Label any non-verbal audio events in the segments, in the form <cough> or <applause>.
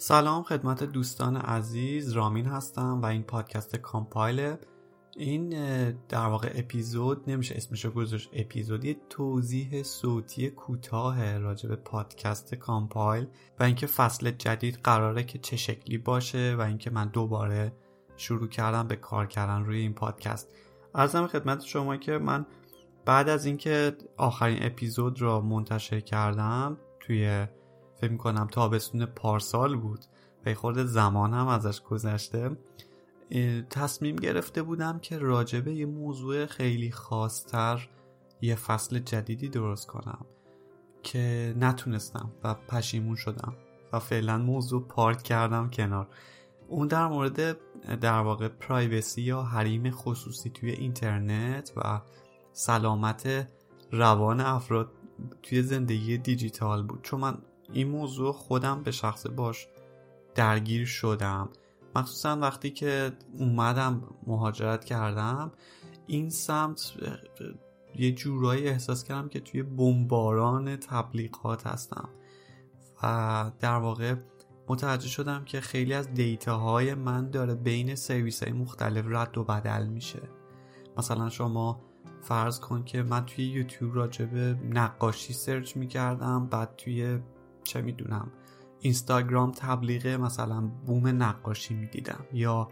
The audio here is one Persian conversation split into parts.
سلام خدمت دوستان عزیز رامین هستم و این پادکست کامپایل. این در واقع اپیزود نمیشه اسمشو گذاشت اپیزود یه توضیح صوتی کوتاه راجع به پادکست کامپایل و اینکه فصل جدید قراره که چه شکلی باشه و اینکه من دوباره شروع کردم به کار کردن روی این پادکست. ارزم خدمت شما که من بعد از اینکه آخرین اپیزود را منتشر کردم توی فکر می‌کنم تابستون پارسال بود. و خورده زمان هم ازش گذشته. تصمیم گرفته بودم که راجبه یه موضوع خیلی خاصتر یه فصل جدیدی درست کنم که نتونستم و پشیمون شدم و فعلا موضوع پارک کردم کنار. اون در مورد در واقع پرایوسی یا حریم خصوصی توی اینترنت و سلامت روان افراد توی زندگی دیجیتال بود. چون من این موضوع خودم به شخص باش درگیر شدم. مخصوصا وقتی که اومدم مهاجرت کردم این سمت یه جورایی احساس کردم که توی بمباران تبلیغات هستم و در واقع متوجه شدم که خیلی از دیتاهای من داره بین سرویس های مختلف رد و بدل میشه. مثلا شما فرض کن که من توی یوتیوب راجب نقاشی سرچ می‌کردم بعد توی چه می‌دونم اینستاگرام تبلیغ مثلا بوم نقاشی می‌دیدم یا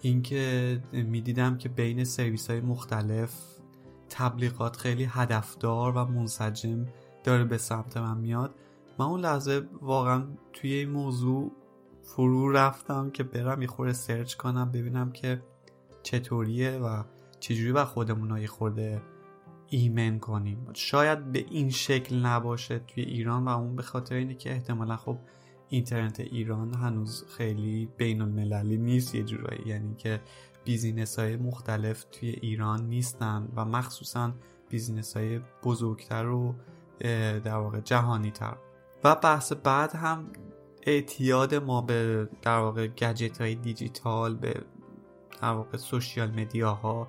اینکه می‌دیدم که بین سرویس های مختلف تبلیغات خیلی هدفدار و منسجم داره به سمت من میاد. من اون لحظه واقعا توی این موضوع فرو رفتم که برم یه خورده سرچ کنم ببینم که چطوریه و چجوری با خودمون رو یه خورده ایمن کنیم. شاید به این شکل نباشه توی ایران و اون به خاطر اینه که احتمالا خب اینترنت ایران هنوز خیلی بین المللی نیست یه جورایی. یعنی که business های مختلف توی ایران نیستن و مخصوصا business های بزرگتر و در واقع جهانی تر و بحث بعد هم اعتیاد ما به در واقع گجت های دیجیتال به در واقع سوشیال مدیاها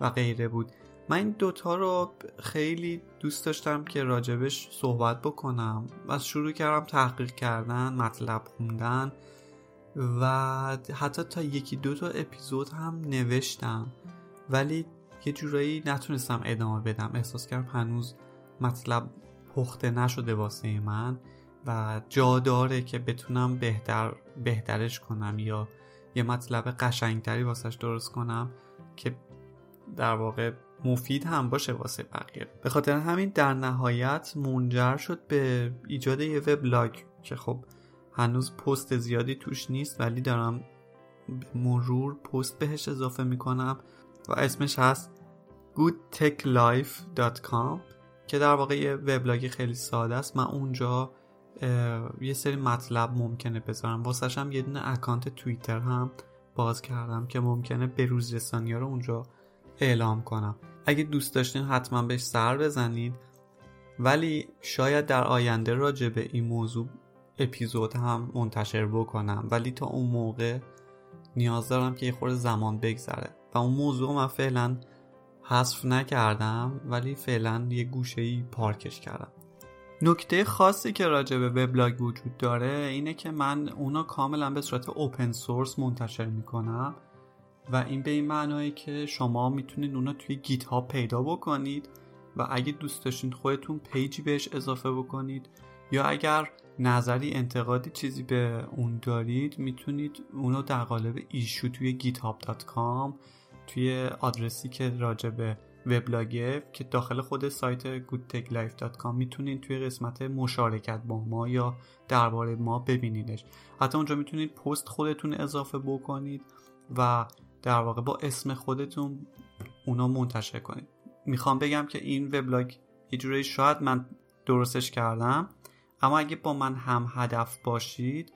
و غیره بود. من این دوتا رو خیلی دوست داشتم که راجبش صحبت بکنم و شروع کردم تحقیق کردن مطلب خوندن و حتی تا یکی دو تا اپیزود هم نوشتم. ولی یه جورایی نتونستم ادامه بدم. احساس کردم هنوز مطلب پخته نشده واسه من و جا داره که بتونم بهتر بهترش کنم یا یه مطلب قشنگتری واسش درست کنم که در واقع مفید هم باشه واسه بقیه. به خاطر همین در نهایت منجر شد به ایجاد یه وبلاگ که خب هنوز پست زیادی توش نیست ولی دارم به مرور پست بهش اضافه می‌کنم و اسمش هست goodtechlife.com که در واقع یه وبلاگ خیلی ساده است. من اونجا یه سری مطلب ممکنه بذارم. واسه هم یه دونه اکانت توییتر هم باز کردم که ممکنه به روز رسانی رو اونجا اعلام کنم. اگه دوست داشتین حتما بهش سر بزنید ولی شاید در آینده راجع به این موضوع اپیزود هم منتشر بکنم. ولی تا اون موقع نیاز دارم که یه خورده زمان بگذره. و اون موضوع من فعلا حذف نکردم ولی فعلا یه گوشه ای پارکش کردم. نکته خاصی که راجع به وبلاگ وجود داره اینه که من اونا کاملا به صورت اوپن سورس منتشر می‌کنم. و این به این معنایی که شما می‌تونید اونا توی گیت ها پیدا بکنید و اگه دوست داشتین خودتون پیجی بهش اضافه بکنید یا اگر نظری انتقادی چیزی به اون دارید می‌تونید اونو در قالب ایشو توی github.com توی آدرسی که راجع به وبلاگه که داخل خود سایت goodtechlife.com می‌تونید توی قسمت مشارکت با ما یا درباره ما ببینیدش. حتی اونجا می‌تونید پست خودتون اضافه بکنید و در واقع با اسم خودتون اونا منتشر کنید. می‌خوام بگم که این وبلاگ یه جوری شاید من درستش کردم اما اگه با من هم هدف باشید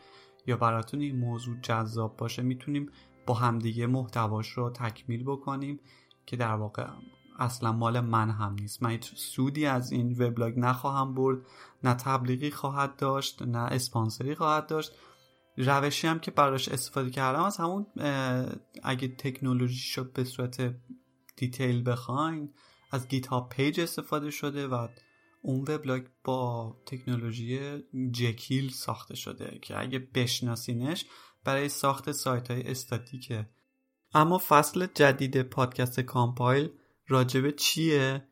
یا براتون این موضوع جذاب باشه می‌تونیم با همدیگه محتواش رو تکمیل بکنیم که در واقع اصلا مال من هم نیست. من سودی از این وبلاگ نخواهم برد نه تبلیغی خواهد داشت نه اسپانسری خواهد داشت. روشی هم که براش استفاده کردم از همون اگه تکنولوژی شد به صورت detail بخواین از GitHub Page استفاده شده و اون وبلاگ با تکنولوژی Jekyll ساخته شده که اگه بشناسینش برای ساخت سایت های استاتیکه. اما فصل جدید پادکست کامپایل راجبه چیه؟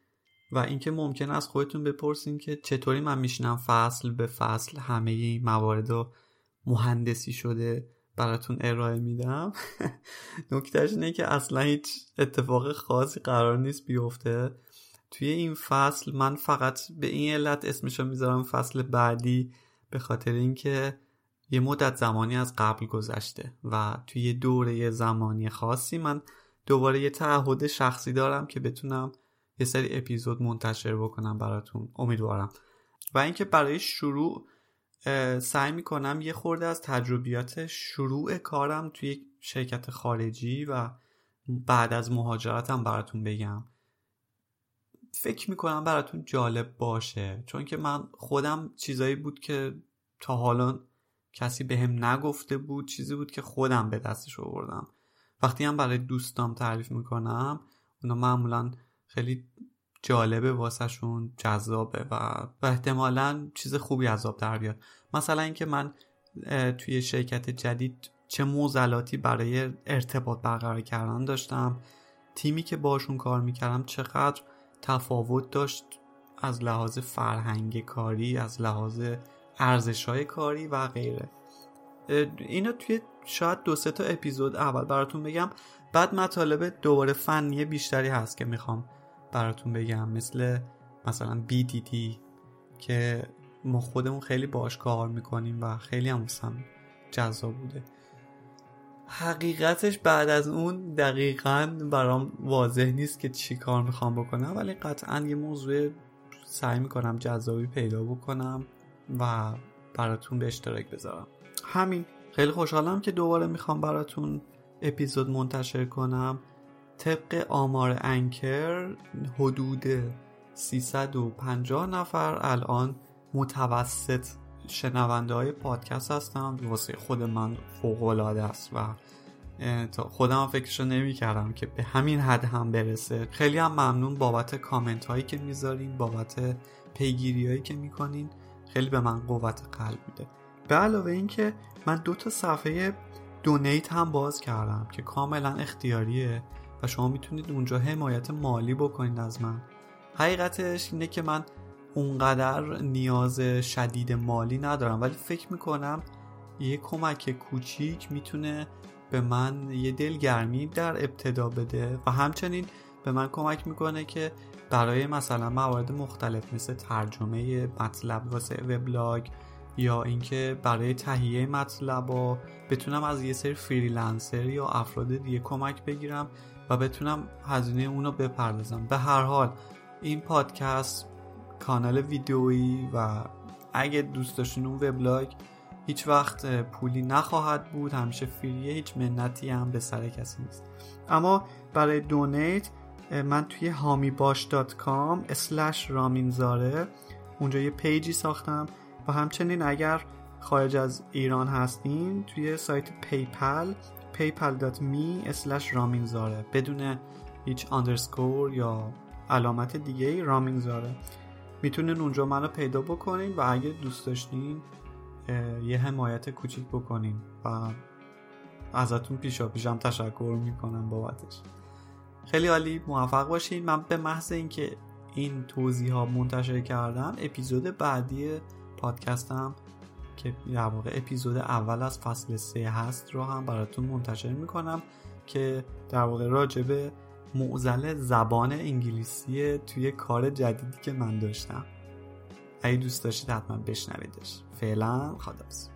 و اینکه ممکن است خودتون بپرسین که چطوری من میشینم فصل به فصل همه این موارد رو مهندسی شده براتون ارائه میدم. <laughs> نکتهش اینه که اصلا هیچ اتفاق خاصی قرار نیست بیفته. توی این فصل من فقط به این علت اسمشو می‌ذارم فصل بعدی به خاطر اینکه یه مدت زمانی از قبل گذشته و توی یه دوره زمانی خاصی من دوباره یه تعهد شخصی دارم که بتونم یه سری اپیزود منتشر بکنم براتون. امیدوارم. و اینکه برای شروع سعی می‌کنم یه خورده از تجربیات شروع کارم توی شرکت خارجی و بعد از مهاجرتم براتون بگم. فکر می‌کنم براتون جالب باشه چون که من خودم چیزایی بود که تا حالا کسی به هم نگفته بود چیزی بود که خودم به دستش آوردم. وقتی هم برای دوستام تعریف می‌کنم اونا معمولا خیلی جالبه واسهشون جذابه و, و احتمالا چیز خوبی عذاب در بیاد. مثلا اینکه من توی شرکت جدید چه موزلاتی برای ارتباط برقرار کردن داشتم تیمی که باشون کار می‌کردم چقدر تفاوت داشت از لحاظ فرهنگ کاری از لحاظ ارزش های کاری و غیره. اینو توی شاید دو سه تا اپیزود اول براتون بگم. بعد مطالب دوباره فنی بیشتری هست که می‌خوام براتون بگم. مثل مثلا BDD که ما خودمون خیلی باش کار می‌کنیم و خیلی هم جذاب بوده. حقیقتش بعد از اون دقیقا برام واضح نیست که چی کار می‌خوام بکنم ولی قطعا یه موضوع سعی می‌کنم جذابی پیدا بکنم و براتون به اشتراک بذارم. همین. خیلی خوشحالم که دوباره می‌خوام براتون اپیزود منتشر کنم. طبق آمار انکر حدود 350 نفر الان متوسط شنونده های پادکست هستم واسه خود من فوق العاده است و خودم فکرشو نمی کردم که به همین حد هم برسه. خیلی هم ممنون بابت کامنت هایی که می‌ذارین بابت پیگیری هایی که می‌کنین. خیلی به من قوت قلب میده. به علاوه اینکه من دو تا صفحه دونیت هم باز کردم که کاملا اختیاریه. و شما می‌تونید اونجا حمایت مالی بکنید از من. حقیقتش اینه که من اونقدر نیاز شدید مالی ندارم ولی فکر می‌کنم یه کمک کوچیک می‌تونه به من یه دلگرمی در ابتدا بده و همچنین به من کمک می‌کنه که برای مثلا موارد مختلف مثل ترجمه مطلب واسه وبلاگ یا اینکه برای تهیه مطلب بتونم از یه سری فریلنسر یا افراد دیگه کمک بگیرم و بتونم هزینه اونو بپردازم. به هر حال این پادکست کانال ویدیویی و اگه دوست داشتین اون وبلاگ هیچ وقت پولی نخواهد بود. همیشه free ه هیچ منتی هم به سر کسی نیست. اما برای donate من توی hamibash.com slash رامینزاره اونجا یه page ی ساختم. و همچنین اگر خارج از ایران هستین توی سایت PayPal paypal.me slash رامینزاره بدون هیچ اندرسکور یا علامت دیگه ای رامینزاره می‌تونین اونجا منو پیدا بکنین و اگه دوست داشتین یه حمایت کوچیک بکنین و ازتون پیشا پیشم تشکر می‌کنم بابتش. خیلی عالی موفق باشین. من به محض اینکه این توضیح ها منتشر کردم اپیزود بعدی پادکستم که در واقع اپیزود اول از فصل سه هست رو هم براتون منتشر می‌کنم که در واقع راجبه معزل زبان انگلیسی توی کار جدیدی که من داشتم. اگه دوست داشتید حتما بشنویدش. فعلا خدافظ.